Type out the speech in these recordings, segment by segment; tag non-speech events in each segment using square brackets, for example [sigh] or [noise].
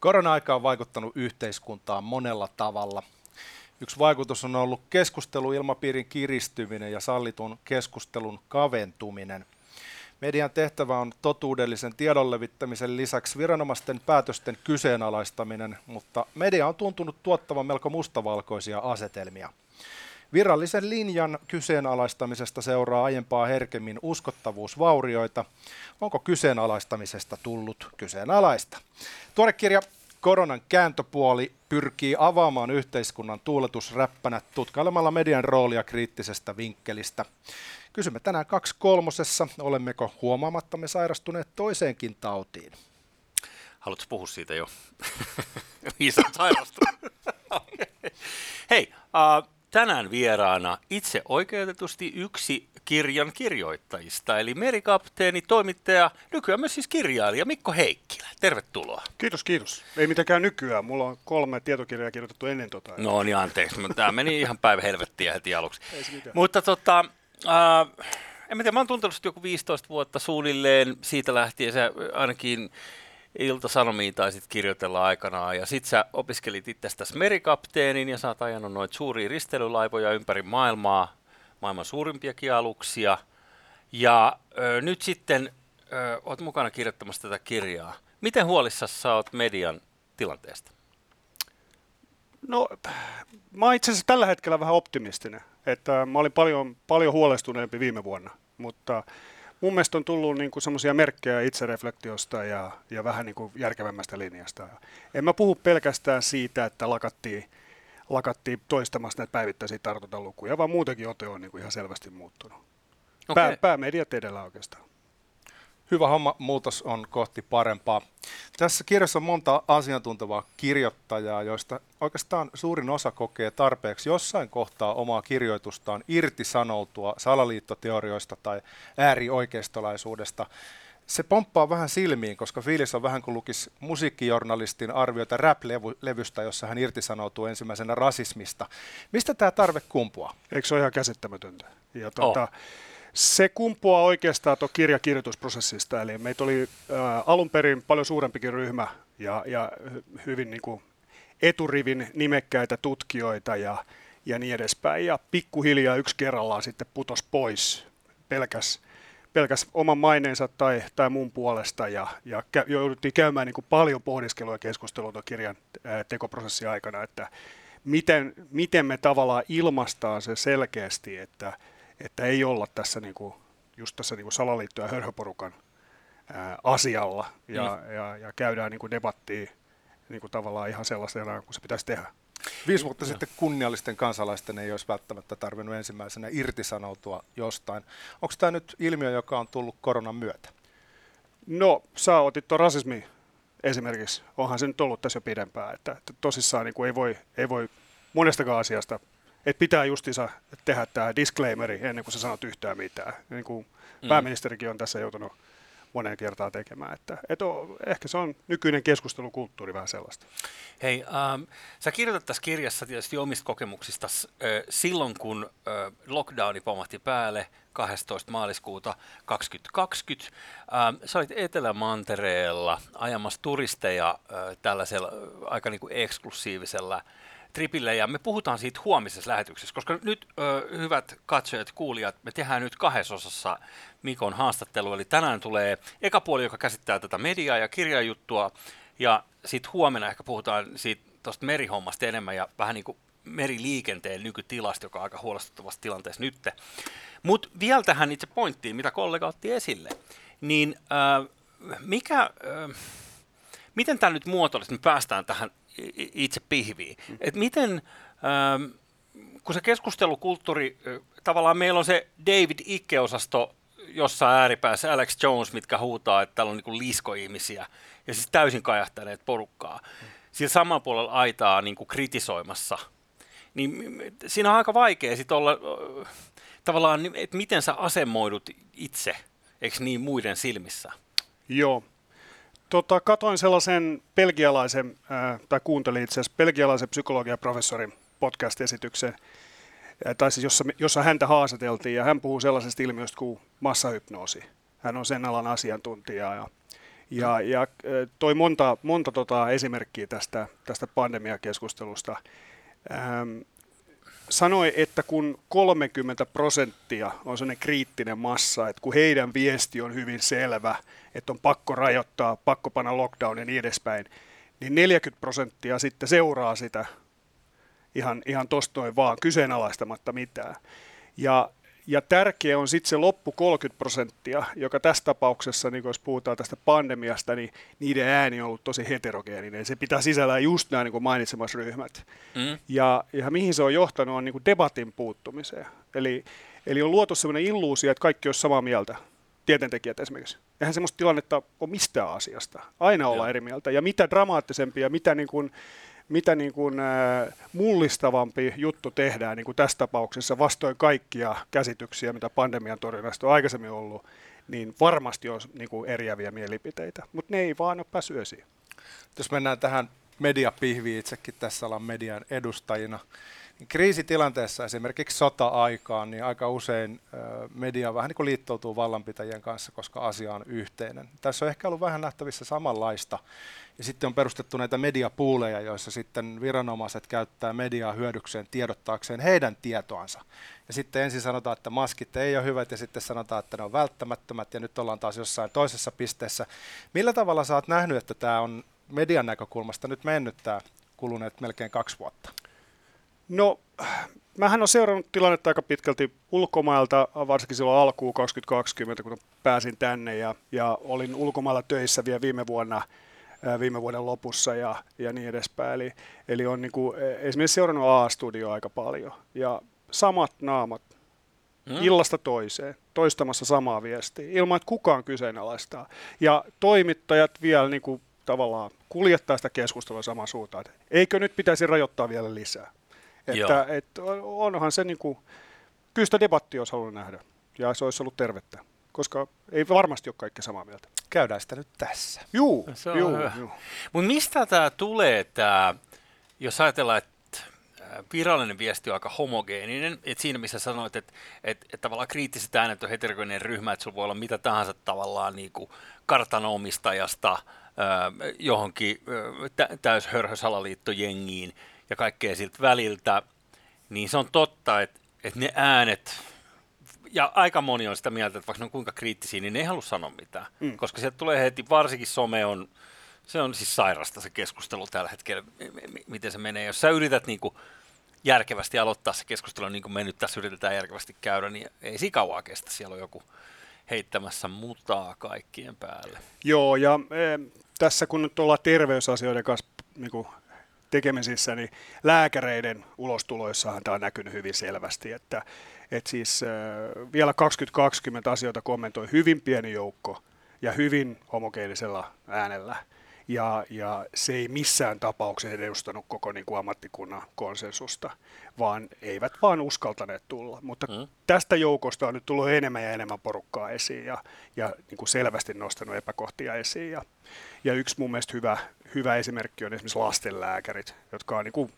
Korona-aika on vaikuttanut yhteiskuntaan monella tavalla. Yksi vaikutus on ollut keskusteluilmapiirin kiristyminen ja sallitun keskustelun kaventuminen. Median tehtävä on totuudellisen tiedon levittämisen lisäksi viranomaisten päätösten kyseenalaistaminen, mutta media on tuntunut tuottavan melko mustavalkoisia asetelmia. Virallisen linjan kyseenalaistamisesta seuraa aiempaa herkemmin uskottavuusvaurioita. Onko kyseenalaistamisesta tullut kyseenalaista? Tuore kirja Koronan kääntöpuoli pyrkii avaamaan yhteiskunnan tuuletusräppänä tutkailemalla median roolia kriittisestä vinkkelistä. Kysymme tänään kaksi kolmosessa, olemmeko huomaamattamme sairastuneet toiseenkin tautiin. Haluatko puhua siitä jo? [laughs] Missä sairastunut? [laughs] Hei, uh, tänään vieraana itse oikeutetusti yksi kirjan kirjoittajista, eli merikapteeni, toimittaja, nykyään myös siis kirjailija Mikko Heikkilä. Tervetuloa. Kiitos, kiitos. Ei mitenkään nykyään. Mulla on kolme tietokirjaa kirjoitettu ennen tota. No niin, anteeksi. Tämä meni ihan päivä helvettiä heti aluksi. Mutta tota, äh, en mä tiedä, mä oon tuntenut joku 15 vuotta suunnilleen siitä lähtien, se ainakin Ilta-Sanomiin taisit kirjoitella aikanaan, ja sit sä opiskelit itsestäsi merikapteenin, ja sä oot ajanut noita suuria ristelylaivoja ympäri maailmaa, maailman suurimpiakin aluksia, ja ö, nyt sitten ö, oot mukana kirjoittamassa tätä kirjaa. Miten huolissa sä oot median tilanteesta? No, mä oon itse asiassa tällä hetkellä vähän optimistinen, että mä olin paljon, paljon huolestuneempi viime vuonna, mutta mun mielestä on tullut niin semmoisia merkkejä itsereflektiosta ja, ja vähän niin kuin järkevämmästä linjasta. En mä puhu pelkästään siitä, että lakattiin, lakattiin toistamasta näitä päivittäisiä tartuntalukuja, vaan muutenkin ote on niin kuin ihan selvästi muuttunut. Okay. Pää, päämediat edellä oikeastaan. Hyvä homma, muutos on kohti parempaa. Tässä kirjassa on monta asiantuntevaa kirjoittajaa, joista oikeastaan suurin osa kokee tarpeeksi jossain kohtaa omaa kirjoitustaan irtisanoutua salaliittoteorioista tai äärioikeistolaisuudesta. Se pomppaa vähän silmiin, koska fiilis on vähän kuin lukisi musiikkijournalistin arvioita rap-levystä, jossa hän irtisanoutuu ensimmäisenä rasismista. Mistä tämä tarve kumpuaa? Eikö se ole ihan käsittämätöntä? Ja tuota, oh se kumpuaa oikeastaan tuon kirjakirjoitusprosessista, eli meitä oli ä, alun perin paljon suurempikin ryhmä ja, ja hyvin niin kuin eturivin nimekkäitä tutkijoita ja, ja niin edespäin. Ja pikkuhiljaa yksi kerrallaan sitten putos pois, pelkäs, pelkäs oman maineensa tai, tai muun puolesta ja, ja kä- jouduttiin käymään niin kuin paljon pohdiskelua ja keskustelua tuon kirjan ää, tekoprosessin aikana, että miten, miten me tavallaan ilmastaan se selkeästi, että – että ei olla tässä niin kuin, just tässä niin kuin salaliitto- ja hörhöporukan ää, asialla ja, mm. ja, ja käydään niin kuin debattia niin kuin tavallaan ihan sellaisena kuin se pitäisi tehdä. Viisi vuotta sitten kunniallisten kansalaisten ei olisi välttämättä tarvinnut ensimmäisenä irtisanoutua jostain. Onko tämä nyt ilmiö, joka on tullut koronan myötä? No, sä otit tuon rasismi esimerkiksi. Onhan se nyt ollut tässä jo pidempään. Että, että tosissaan niin kuin ei, voi, ei voi monestakaan asiasta että pitää justiinsa tehdä tämä disclaimeri ennen kuin sä sanot yhtään mitään. Niin kuin mm. pääministerikin on tässä joutunut moneen kertaan tekemään. Että, et on, ehkä se on nykyinen keskustelukulttuuri vähän sellaista. Hei, ähm, sä kirjoitat tässä kirjassa tietysti omista kokemuksista äh, silloin, kun äh, lockdowni pomahti päälle 12. maaliskuuta 2020. Ähm, sä olit Etelä-Mantereella ajamassa turisteja äh, tällaisella aika niin kuin eksklusiivisella tripille ja me puhutaan siitä huomisessa lähetyksessä, koska nyt ö, hyvät katsojat ja kuulijat, me tehdään nyt kahdessa osassa Mikon haastattelu, eli tänään tulee eka puoli, joka käsittää tätä mediaa ja kirjajuttua, ja sitten huomenna ehkä puhutaan siitä tuosta merihommasta enemmän ja vähän niin kuin meriliikenteen nykytilasta, joka on aika huolestuttavassa tilanteessa nyt. Mutta vielä tähän itse pointtiin, mitä kollega otti esille, niin äh, mikä, äh, miten tämä nyt muotoilisi, me päästään tähän itse pihviin. Mm. Et miten, ähm, kun se keskustelukulttuuri, tavallaan meillä on se David Icke-osasto jossain ääripäässä, Alex Jones, mitkä huutaa, että täällä on niin liskoihmisiä, ja siis täysin kajahtaneet porukkaa. Mm. Sillä samalla puolella aitaa niin kuin kritisoimassa. Niin siinä on aika vaikea sitten olla tavallaan, että miten sä asemoidut itse, eikö niin muiden silmissä? Joo, Tota, katoin sellaisen belgialaisen, äh, tai kuuntelin itse asiassa belgialaisen psykologiaprofessorin podcast-esityksen, äh, tai siis jossa, jossa häntä haastateltiin, ja hän puhuu sellaisesta ilmiöstä kuin massahypnoosi. Hän on sen alan asiantuntija, ja, Ja, ja toi monta, monta tota esimerkkiä tästä, tästä pandemiakeskustelusta. Ähm, sanoi, että kun 30 prosenttia on sellainen kriittinen massa, että kun heidän viesti on hyvin selvä, että on pakko rajoittaa, pakko panna lockdown ja niin edespäin, niin 40 prosenttia sitten seuraa sitä ihan, ihan tosta noin vaan, kyseenalaistamatta mitään. Ja ja tärkeä on sitten se loppu 30 prosenttia, joka tässä tapauksessa, niin jos puhutaan tästä pandemiasta, niin niiden ääni on ollut tosi heterogeeninen. Se pitää sisällään just nämä niin mainitsemassa ryhmät. Mm. Ja, ja mihin se on johtanut on niin kuin debatin puuttumiseen. Eli, eli on luotu sellainen illuusio, että kaikki olisi samaa mieltä. Tieteentekijät esimerkiksi. Eihän semmoista tilannetta ole mistään asiasta. Aina olla eri mieltä. Ja mitä dramaattisempi ja mitä niin kuin, mitä niin kuin, mullistavampi juttu tehdään niin kuin tässä tapauksessa vastoin kaikkia käsityksiä, mitä pandemian torjunnasta on aikaisemmin ollut, niin varmasti on niin kuin eriäviä mielipiteitä, mutta ne ei vaan ole päässyt esiin. Jos mennään tähän mediapihviin itsekin tässä ollaan median edustajina, niin kriisitilanteessa esimerkiksi sota-aikaan, niin aika usein media vähän niin kuin liittoutuu vallanpitäjien kanssa, koska asia on yhteinen. Tässä on ehkä ollut vähän nähtävissä samanlaista ja sitten on perustettu näitä mediapuuleja, joissa sitten viranomaiset käyttää mediaa hyödykseen tiedottaakseen heidän tietoansa. Ja sitten ensin sanotaan, että maskit ei ole hyvät ja sitten sanotaan, että ne on välttämättömät ja nyt ollaan taas jossain toisessa pisteessä. Millä tavalla sä oot nähnyt, että tämä on median näkökulmasta nyt mennyt tämä kuluneet melkein kaksi vuotta? No, mähän on seurannut tilannetta aika pitkälti ulkomailta, varsinkin silloin alkuun 2020, kun pääsin tänne ja, ja olin ulkomailla töissä vielä viime vuonna – viime vuoden lopussa ja, ja niin edespäin. Eli, eli on niin kuin, esimerkiksi seurannut A-studio aika paljon ja samat naamat hmm. illasta toiseen, toistamassa samaa viestiä, ilman että kukaan kyseenalaistaa. Ja toimittajat vielä niin kuin, tavallaan kuljettaa sitä keskustelua samaan suuntaan, että eikö nyt pitäisi rajoittaa vielä lisää. Että, että onhan se niin kuin, kyllä sitä debattia olisi halunnut nähdä ja se olisi ollut tervettä, koska ei varmasti ole kaikki samaa mieltä käydään sitä nyt tässä. Juu, se on juu, hyvä. Juu. Mutta mistä tämä tulee, tää, jos ajatellaan, että virallinen viesti on aika homogeeninen, että siinä missä sanoit, että et, et tavallaan kriittiset äänet on heterogeeninen ryhmä, että sulla voi olla mitä tahansa tavallaan niin kuin kartanomistajasta äh, johonkin äh, täyshörhösalaliittojengiin ja kaikkea siltä väliltä, niin se on totta, että, että ne äänet ja aika moni on sitä mieltä, että vaikka ne on kuinka kriittisiä, niin ne ei halua sanoa mitään. Mm. Koska sieltä tulee heti, varsinkin some on, se on siis sairasta se keskustelu tällä hetkellä, miten se menee. Jos sä yrität niin kuin järkevästi aloittaa se keskustelu, niin kuin me nyt tässä yritetään järkevästi käydä, niin ei siinä kauaa kestä. Siellä on joku heittämässä mutaa kaikkien päälle. Joo, ja e, tässä kun nyt ollaan terveysasioiden kanssa niin kuin tekemisissä, niin lääkäreiden ulostuloissahan tämä on näkynyt hyvin selvästi, että et siis äh, vielä 2020 asioita kommentoi hyvin pieni joukko ja hyvin homogeenisella äänellä. Ja, ja se ei missään tapauksessa edustanut koko niin kuin ammattikunnan konsensusta, vaan eivät vaan uskaltaneet tulla. Mutta mm. tästä joukosta on nyt tullut enemmän ja enemmän porukkaa esiin ja, ja niin kuin selvästi nostanut epäkohtia esiin. Ja, ja yksi mun mielestä hyvä, hyvä esimerkki on esimerkiksi lastenlääkärit, jotka on niin kuin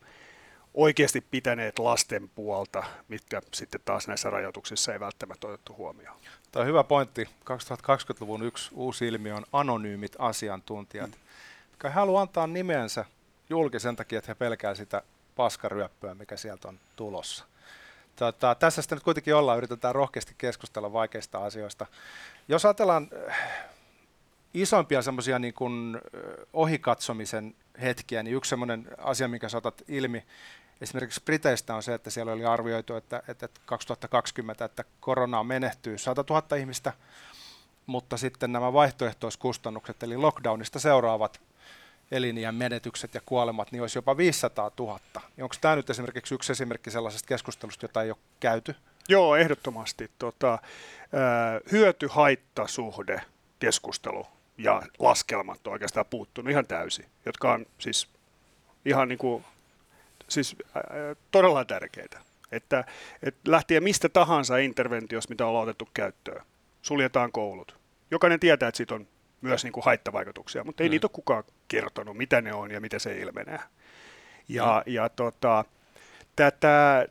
oikeasti pitäneet lasten puolta, mitkä sitten taas näissä rajoituksissa ei välttämättä otettu huomioon. Tämä on hyvä pointti. 2020-luvun yksi uusi ilmiö on anonyymit asiantuntijat, mm. jotka ei halua antaa nimensä julki sen takia, että he pelkää sitä paskaryöppöä, mikä sieltä on tulossa. Tota, tässä sitten nyt kuitenkin ollaan, yritetään rohkeasti keskustella vaikeista asioista. Jos ajatellaan äh, isompia semmoisia niin kuin äh, ohikatsomisen hetkiä, niin yksi semmoinen asia, mikä saatat ilmi, Esimerkiksi Briteistä on se, että siellä oli arvioitu, että, että 2020, että koronaan menehtyy 100 000 ihmistä, mutta sitten nämä vaihtoehtoiskustannukset, eli lockdownista seuraavat elinjään menetykset ja kuolemat, niin olisi jopa 500 000. Ja onko tämä nyt esimerkiksi yksi esimerkki sellaisesta keskustelusta, jota ei ole käyty? Joo, ehdottomasti. Tota, hyöty-haittasuhde keskustelu ja laskelmat on oikeastaan puuttunut ihan täysin, jotka on siis ihan niin kuin siis äh, todella tärkeitä. Että, että lähtien mistä tahansa interventiosta, mitä ollaan otettu käyttöön, suljetaan koulut. Jokainen tietää, että siitä on myös niin kuin haittavaikutuksia, mutta ei mm. niitä ole kukaan kertonut, mitä ne on ja miten se ilmenee. Ja, mm. ja tota, tätä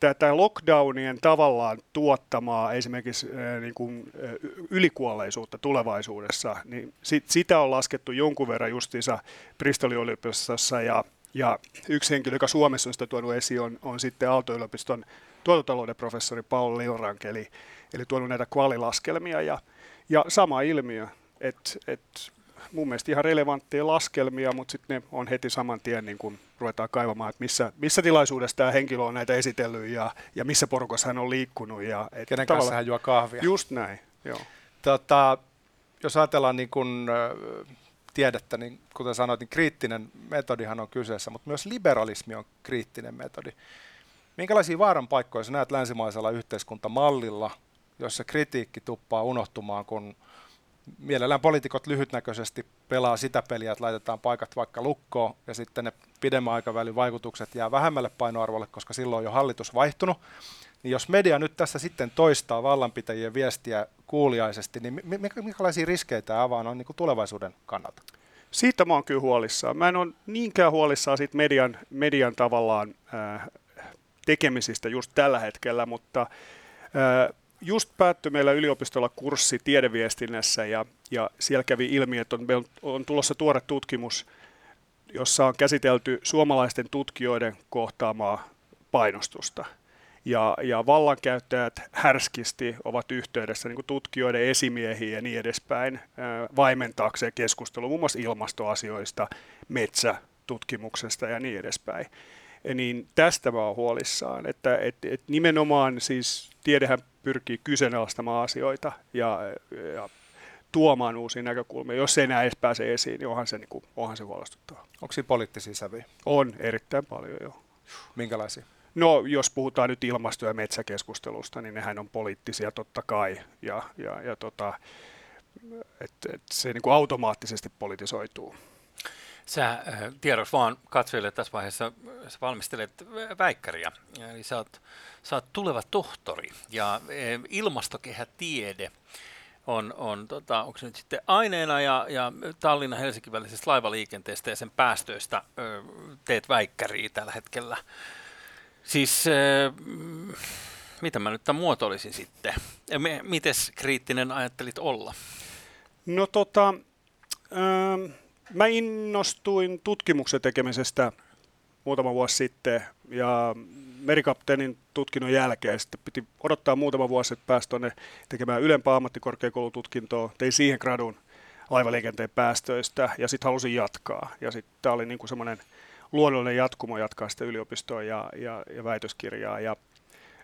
tätä lockdownien tavallaan tuottamaa esimerkiksi niin kuin, ylikuolleisuutta tulevaisuudessa, niin sit, sitä on laskettu jonkun verran justiinsa Bristolin yliopistossa ja, ja yksi henkilö, joka Suomessa on sitä tuonut esiin, on, on sitten Aalto-yliopiston tuototalouden professori Paul Lilrank, eli, eli tuonut näitä kvalilaskelmia ja, ja sama ilmiö, että et mun mielestä ihan relevantteja laskelmia, mutta sitten ne on heti saman tien niin kun ruvetaan kaivamaan, että missä, missä tilaisuudessa tämä henkilö on näitä esitellyt ja, ja missä porukassa hän on liikkunut. Ja, et Kenen kanssa hän juo kahvia. Just näin, joo. Tota, jos ajatellaan niin kun, tiedettä, niin kuten sanoit, niin kriittinen metodihan on kyseessä, mutta myös liberalismi on kriittinen metodi. Minkälaisia vaaran paikkoja sä näet länsimaisella yhteiskuntamallilla, jossa kritiikki tuppaa unohtumaan, kun mielellään poliitikot lyhytnäköisesti pelaa sitä peliä, että laitetaan paikat vaikka lukkoon ja sitten ne pidemmän aikavälin vaikutukset jää vähemmälle painoarvolle, koska silloin on jo hallitus vaihtunut. Niin jos media nyt tässä sitten toistaa vallanpitäjien viestiä kuuliaisesti, niin minkälaisia riskejä tämä avaa noin niin tulevaisuuden kannalta? Siitä mä oon kyllä huolissaan. Mä en ole niinkään huolissaan siitä median, median tavallaan äh, tekemisistä just tällä hetkellä, mutta äh, just päättyi meillä yliopistolla kurssi tiedeviestinnässä ja, ja siellä kävi ilmi, että on, on tulossa tuore tutkimus, jossa on käsitelty suomalaisten tutkijoiden kohtaamaa painostusta. Ja, ja vallankäyttäjät härskisti ovat yhteydessä niin tutkijoiden esimiehiin ja niin edespäin vaimentaakseen keskustelua muun muassa ilmastoasioista, metsätutkimuksesta ja niin edespäin. Niin tästä mä oon huolissaan, että et, et nimenomaan siis tiedehän pyrkii kyseenalaistamaan asioita ja, ja tuomaan uusia näkökulmia. Jos se enää edes pääse esiin, niin onhan se, niin kuin, onhan se huolestuttavaa. Onko siinä poliittisia sävyjä? On, erittäin paljon jo. Minkälaisia? No, jos puhutaan nyt ilmasto- ja metsäkeskustelusta, niin nehän on poliittisia totta kai. Ja, ja, ja tota, et, et se niin kuin automaattisesti politisoituu. Sä äh, tiedoksi vaan katsojille tässä vaiheessa, sä valmistelet väikkäriä, eli sä oot, sä oot tuleva tohtori, ja äh, ilmastokehätiede on, on tota, onko se nyt sitten aineena ja, ja Tallinna-Helsinki välisestä laivaliikenteestä ja sen päästöistä ö, teet väikkäriä tällä hetkellä. Siis ö, mitä mä nyt tämän muotoilisin sitten? Mites kriittinen ajattelit olla? No tota, ähm, Mä innostuin tutkimuksen tekemisestä muutama vuosi sitten ja merikapteenin tutkinnon jälkeen sitten piti odottaa muutama vuosi, että pääsi tuonne tekemään ylempää ammattikorkeakoulututkintoa. Tein siihen gradun laivaliikenteen päästöistä ja sitten halusin jatkaa. Ja sitten tämä oli niinku semmoinen luonnollinen jatkumo jatkaa sitä yliopistoa ja, ja, ja väitöskirjaa. Ja,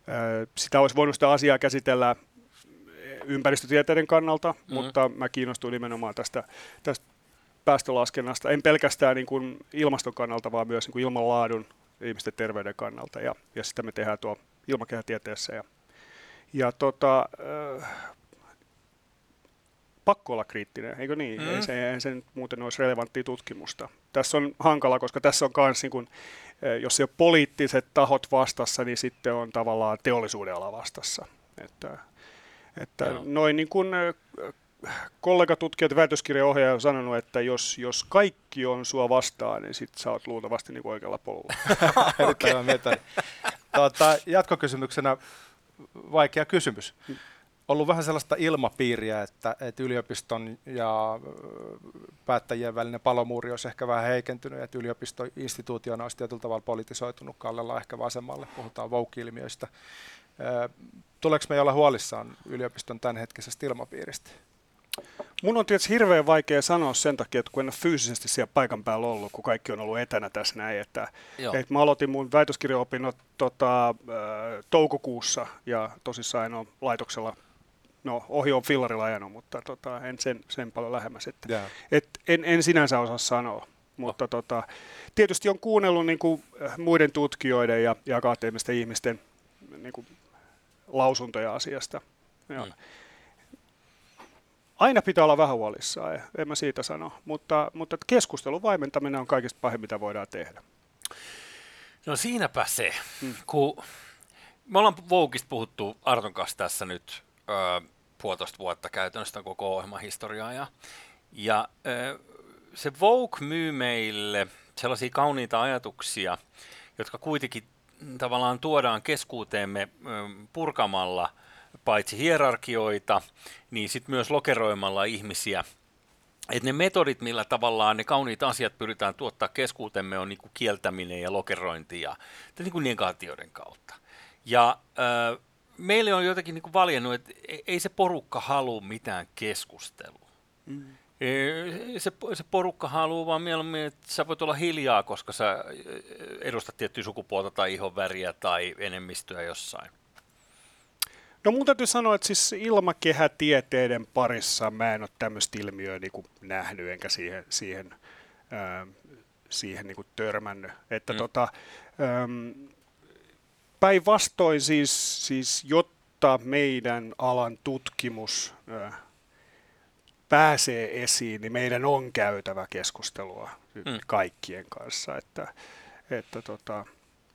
ää, sitä olisi voinut sitä asiaa käsitellä ympäristötieteiden kannalta, mm. mutta mä kiinnostuin nimenomaan tästä, tästä päästölaskennasta, en pelkästään niin kuin ilmaston kannalta, vaan myös niin kuin ilmanlaadun ihmisten terveyden kannalta. Ja, ja sitä me tehdään tuo ilmakehätieteessä. Ja, ja tota, äh, pakko olla kriittinen, eikö niin? Mm. Ei, se, ei se nyt muuten olisi relevanttia tutkimusta. Tässä on hankala, koska tässä on myös, niin jos ei ole poliittiset tahot vastassa, niin sitten on tavallaan teollisuuden ala vastassa. Että, että noin niin kuin kollegatutkijat ja väitöskirjaohjaaja on sanonut, että jos, jos kaikki on sua vastaan, niin sit sä oot luultavasti niin oikealla polulla. [laughs] Erittäin okay. tuota, jatkokysymyksenä vaikea kysymys. Ollut vähän sellaista ilmapiiriä, että, että yliopiston ja päättäjien välinen palomuuri olisi ehkä vähän heikentynyt, että yliopistoinstituutiona olisi tietyllä tavalla politisoitunut kallella ehkä vasemmalle, puhutaan vouk-ilmiöistä. Tuleeko me olla huolissaan yliopiston tämänhetkisestä ilmapiiristä? Mun on tietysti hirveän vaikea sanoa sen takia, että kun en ole fyysisesti siellä paikan päällä ollut, kun kaikki on ollut etänä tässä näin. Että, että mä aloitin mun väitöskirjaopinnot tota, toukokuussa ja tosissaan en ole laitoksella, no ohi on fillarilla ajanut, mutta tota, en sen, sen paljon lähemmäs. Että, yeah. et, en, en sinänsä osaa sanoa, mutta oh. tota, tietysti on kuunnellut niin kuin, muiden tutkijoiden ja, ja akateemisten ihmisten niin kuin, lausuntoja asiasta. Joo. Mm aina pitää olla vähän huolissaan, en mä siitä sano, mutta, mutta keskustelun vaimentaminen on kaikista pahin, mitä voidaan tehdä. No siinäpä se, hmm. kun me ollaan Voukista puhuttu Arton kanssa tässä nyt ö, puolitoista vuotta käytännössä koko ohjelman historiaa, ja, ja ö, se Vogue myy meille sellaisia kauniita ajatuksia, jotka kuitenkin tavallaan tuodaan keskuuteemme purkamalla paitsi hierarkioita, niin sitten myös lokeroimalla ihmisiä. Et ne metodit, millä tavallaan ne kauniit asiat pyritään tuottaa keskuutemme, on niinku kieltäminen ja lokerointi ja niinku negaatioiden kautta. Ja meille on jotenkin niinku valjennut, että ei se porukka halua mitään keskustelua. Mm. Se, se porukka haluaa vaan mieluummin, että sä voit olla hiljaa, koska sä edustat tiettyä sukupuolta tai ihonväriä tai enemmistöä jossain. No mun täytyy sanoa, että siis ilmakehätieteiden parissa mä en ole tämmöistä ilmiöä niin kuin nähnyt, enkä siihen, siihen, ää, siihen niin kuin törmännyt. Että mm. tota, päinvastoin siis, siis, jotta meidän alan tutkimus ää, pääsee esiin, niin meidän on käytävä keskustelua mm. kaikkien kanssa. Että, että, tota,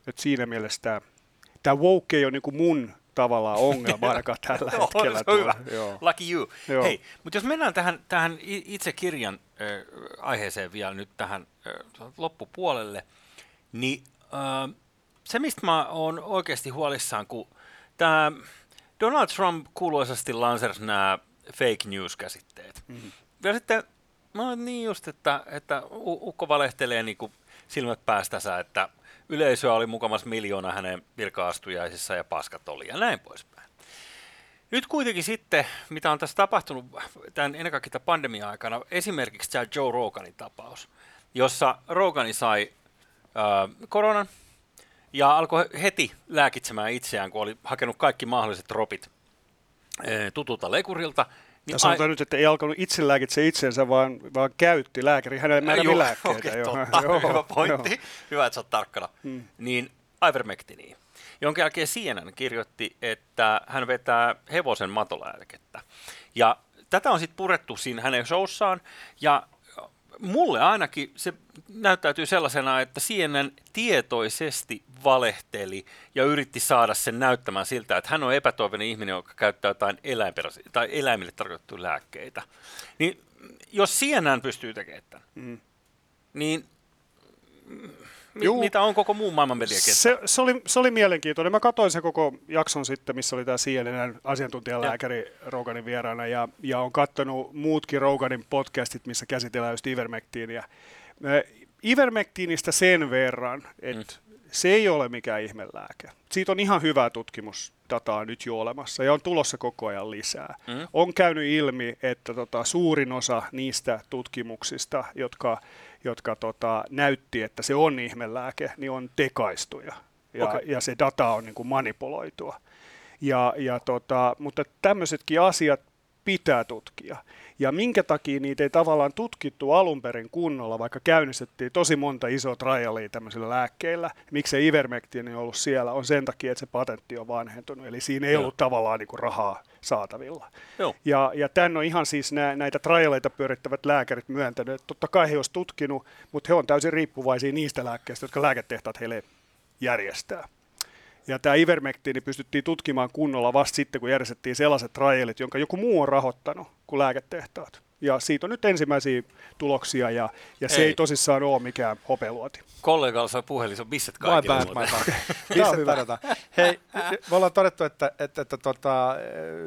että siinä mielessä tämä woke ei ole niin kuin mun tavallaan [laughs] ongelma ainakaan tällä hetkellä. se on hyvä. Joo. Lucky you. Joo. Hei, mutta jos mennään tähän, tähän itse kirjan äh, aiheeseen vielä nyt tähän äh, loppupuolelle, niin äh, se, mistä mä oon oikeasti huolissaan, kun tämä Donald Trump kuuluisasti lansersi nämä fake news-käsitteet. Mm-hmm. Ja sitten mä oon niin just, että, että Ukko valehtelee niin kuin silmät päästänsä, että yleisöä oli mukamassa miljoona hänen virkaastujaisissa ja paskat oli ja näin poispäin. Nyt kuitenkin sitten, mitä on tässä tapahtunut tämän ennen kaikkea tämän pandemia-aikana, esimerkiksi tämä Joe Roganin tapaus, jossa Rogani sai äh, koronan ja alkoi heti lääkitsemään itseään, kun oli hakenut kaikki mahdolliset ropit äh, tutulta lekurilta, niin ja sanotaan ai... nyt, että ei alkanut itse lääkitse itsensä, vaan, vaan käytti lääkäri hänelle määräviä lääkkeitä. Okay, totta, joo, hyvä pointti. Joo. Hyvä, että sä oot tarkkana. Hmm. Niin ivermectiniin, jonka jälkeen CNN kirjoitti, että hän vetää hevosen matolääkettä. Ja tätä on sitten purettu siinä hänen showssaan, ja mulle ainakin se näyttäytyy sellaisena, että CNN tietoisesti valehteli ja yritti saada sen näyttämään siltä, että hän on epätoivoinen ihminen, joka käyttää jotain eläinperäisiä tai eläimille tarkoitettuja lääkkeitä. Niin jos CNN pystyy tekemään tämän, mm. niin Juu. mitä on koko muun maailman mediakenttä? Se, se, oli, se oli mielenkiintoinen. Mä katsoin sen koko jakson sitten, missä oli tämä CNN asiantuntijalääkäri ja. Roganin vieraana, ja, ja on katsonut muutkin Roganin podcastit, missä käsitellään just ivermektiiniä. Ivermektiinistä sen verran, että mm. se ei ole mikään ihmelääke. Siitä on ihan hyvää tutkimusdataa nyt jo olemassa ja on tulossa koko ajan lisää. Mm. On käynyt ilmi, että tota, suurin osa niistä tutkimuksista, jotka jotka tota, näytti, että se on ihmelääke, niin on tekaistuja. Ja, okay. ja se data on niin kuin manipuloitua. Ja, ja tota, mutta tämmöisetkin asiat pitää tutkia. Ja minkä takia niitä ei tavallaan tutkittu alun perin kunnolla, vaikka käynnistettiin tosi monta isoa trialia tämmöisillä lääkkeillä. Miksei Ivermectin ollut siellä, on sen takia, että se patentti on vanhentunut. Eli siinä ei Joo. ollut tavallaan niin kuin rahaa saatavilla. Joo. Ja, ja tämän on ihan siis nä, näitä trialeita pyörittävät lääkärit myöntänyt, totta kai he olisivat tutkinut, mutta he on täysin riippuvaisia niistä lääkkeistä, jotka lääketehtaat heille järjestää. Ja tämä ivermektiini pystyttiin tutkimaan kunnolla vasta sitten, kun järjestettiin sellaiset trialit, jonka joku muu on rahoittanut kuin lääketehtaat. Ja siitä on nyt ensimmäisiä tuloksia, ja, ja se ei. ei tosissaan ole mikään hopeluoti. Kollegalla saa puhelin, se on bisset kaikilla. My bad, my bad. bisset tarjotaan. Hei, me ollaan todettu, että, että, että tota,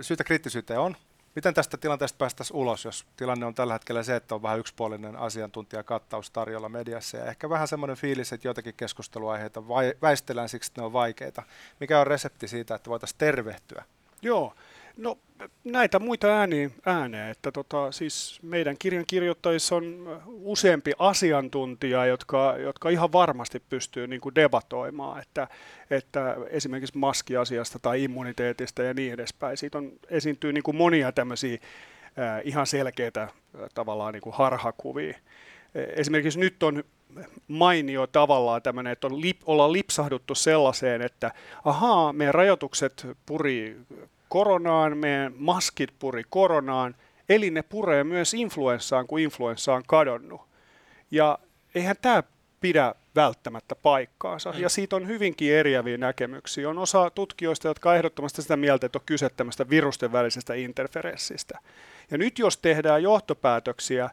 syytä kriittisyyteen on. Miten tästä tilanteesta päästäisiin ulos, jos tilanne on tällä hetkellä se, että on vähän yksipuolinen asiantuntijakattaus tarjolla mediassa ja ehkä vähän semmoinen fiilis, että joitakin keskusteluaiheita väistellään siksi, että ne on vaikeita. Mikä on resepti siitä, että voitaisiin tervehtyä? Joo, No näitä muita ääniä, ääneen, että tota, siis meidän kirjan kirjoittajissa on useampi asiantuntija, jotka, jotka ihan varmasti pystyy niin kuin debatoimaan, että, että esimerkiksi maskiasiasta tai immuniteetista ja niin edespäin. Siitä on, esiintyy niin kuin monia tämmöisiä äh, ihan selkeitä tavallaan niin kuin harhakuvia. Esimerkiksi nyt on mainio tavallaan tämmöinen, että on lip, ollaan lipsahduttu sellaiseen, että ahaa, meidän rajoitukset puri koronaan, meidän maskit puri koronaan, eli ne puree myös influenssaan, kun influenssa on kadonnut. Ja eihän tämä pidä välttämättä paikkaansa. Ja siitä on hyvinkin eriäviä näkemyksiä. On osa tutkijoista, jotka on ehdottomasti sitä mieltä, että on kyse tämmöistä virusten välisestä interferenssistä. Ja nyt jos tehdään johtopäätöksiä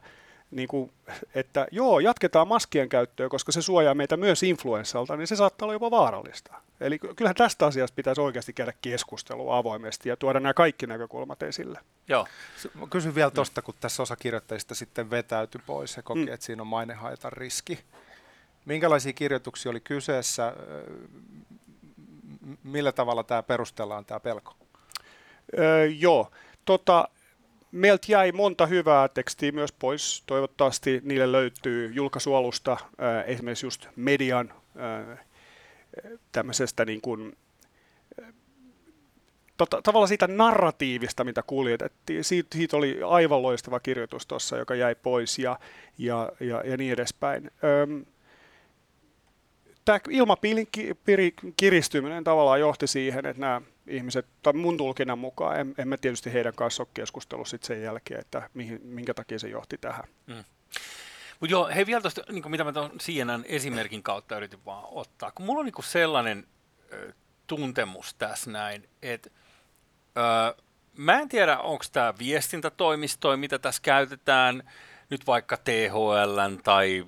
niin kuin, että joo, jatketaan maskien käyttöä, koska se suojaa meitä myös influenssalta, niin se saattaa olla jopa vaarallista. Eli kyllähän tästä asiasta pitäisi oikeasti käydä keskustelua avoimesti ja tuoda nämä kaikki näkökulmat esille. Joo. Mä kysyn vielä tuosta, kun tässä osa kirjoittajista sitten vetäytyi pois ja koki, mm. että siinä on mainehaitan riski. Minkälaisia kirjoituksia oli kyseessä? Millä tavalla tämä perustellaan, tämä pelko? Öö, joo. Tota, meiltä jäi monta hyvää tekstiä myös pois. Toivottavasti niille löytyy julkaisualusta, äh, esimerkiksi just median äh, tämmöisestä niin kuin, äh, tota, tavallaan siitä narratiivista, mitä kuljetettiin. Siitä, siitä oli aivan loistava kirjoitus tuossa, joka jäi pois ja, ja, ja, ja niin edespäin. Öm, tämä ilmapiirin kiristyminen tavallaan johti siihen, että nämä ihmiset, tai mun tulkinnan mukaan, en, en mä tietysti heidän kanssa ole keskustellut sit sen jälkeen, että mihin, minkä takia se johti tähän. Mm. Mutta joo, hei vielä tuosta, niin mitä mä tuon CNN esimerkin kautta yritin vaan ottaa, kun mulla on niin sellainen ö, tuntemus tässä näin, että mä en tiedä, onko tämä viestintätoimisto, mitä tässä käytetään, nyt vaikka THL tai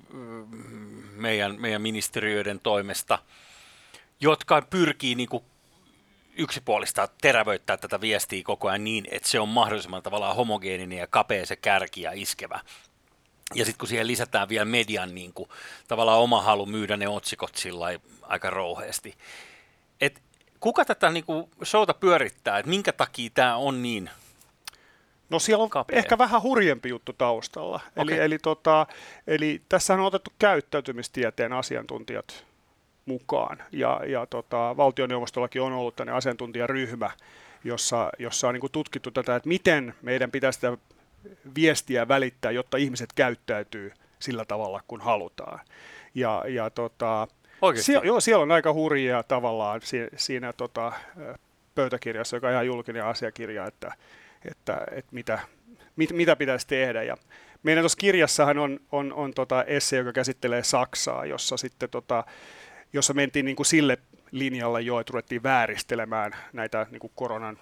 meidän, meidän ministeriöiden toimesta, jotka pyrkii niin kuin yksipuolista terävöittää tätä viestiä koko ajan niin, että se on mahdollisimman tavallaan homogeeninen ja kapea se kärki ja iskevä. Ja sitten kun siihen lisätään vielä median niin kuin, tavallaan oma halu myydä ne otsikot sillä aika rouheasti. Et kuka tätä niin kuin, showta pyörittää, että minkä takia tämä on niin No siellä on kapea. ehkä vähän hurjempi juttu taustalla. Okay. Eli, eli, tota, eli tässä on otettu käyttäytymistieteen asiantuntijat mukaan. Ja, ja tota, valtioneuvostollakin on ollut tänne asiantuntijaryhmä, jossa, jossa on niin tutkittu tätä, että miten meidän pitäisi sitä viestiä välittää, jotta ihmiset käyttäytyy sillä tavalla, kun halutaan. Ja, ja tota, sie, joo, siellä on aika hurjia tavallaan siinä, siinä tota, pöytäkirjassa, joka on ihan julkinen asiakirja, että, että, että mitä, mit, mitä pitäisi tehdä. Ja meidän tuossa kirjassahan on, on, on tota esse, joka käsittelee Saksaa, jossa sitten tota, jossa mentiin niin kuin sille linjalle jo, että ruvettiin vääristelemään näitä niin kuin koronan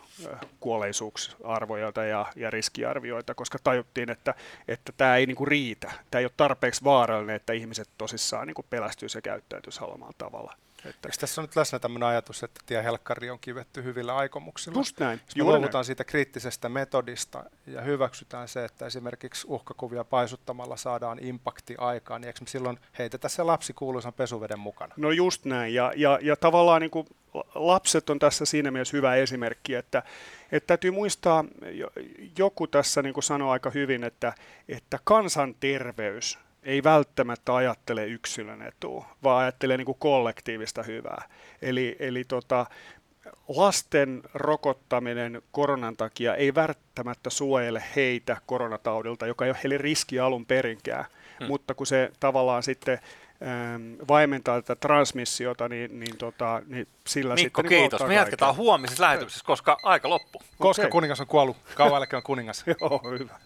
kuolleisuusarvoja ja, ja riskiarvioita, koska tajuttiin, että, että tämä ei niin kuin riitä. Tämä ei ole tarpeeksi vaarallinen, että ihmiset tosissaan niin kuin ja käyttäytyisi haluamalla tavalla. Että... Eikö tässä on nyt läsnä tämmöinen ajatus, että tie helkkari on kivetty hyvillä aikomuksilla? Just näin. Jos me luovutaan siitä kriittisestä metodista ja hyväksytään se, että esimerkiksi uhkakuvia paisuttamalla saadaan impakti aikaan, niin eikö me silloin heitetä se lapsi kuuluisan pesuveden mukana? No just näin. Ja, ja, ja tavallaan niin kuin lapset on tässä siinä mielessä hyvä esimerkki, että, että täytyy muistaa, joku tässä niin kuin sanoi aika hyvin, että, että kansanterveys ei välttämättä ajattele yksilön etua, vaan ajattelee niin kuin kollektiivista hyvää. Eli, eli tota, lasten rokottaminen koronan takia ei välttämättä suojele heitä koronataudilta, joka ei ole heille riski alun perinkään, hmm. mutta kun se tavallaan sitten ähm, vaimentaa tätä transmissiota, niin, niin, tota, niin sillä Mikko, sitten... Mikko, kiitos. Me jatketaan huomisessa lähetyksessä, koska aika loppu. Koska okay. kuningas on kuollut. Kauan on kuningas. [laughs] Joo, hyvä.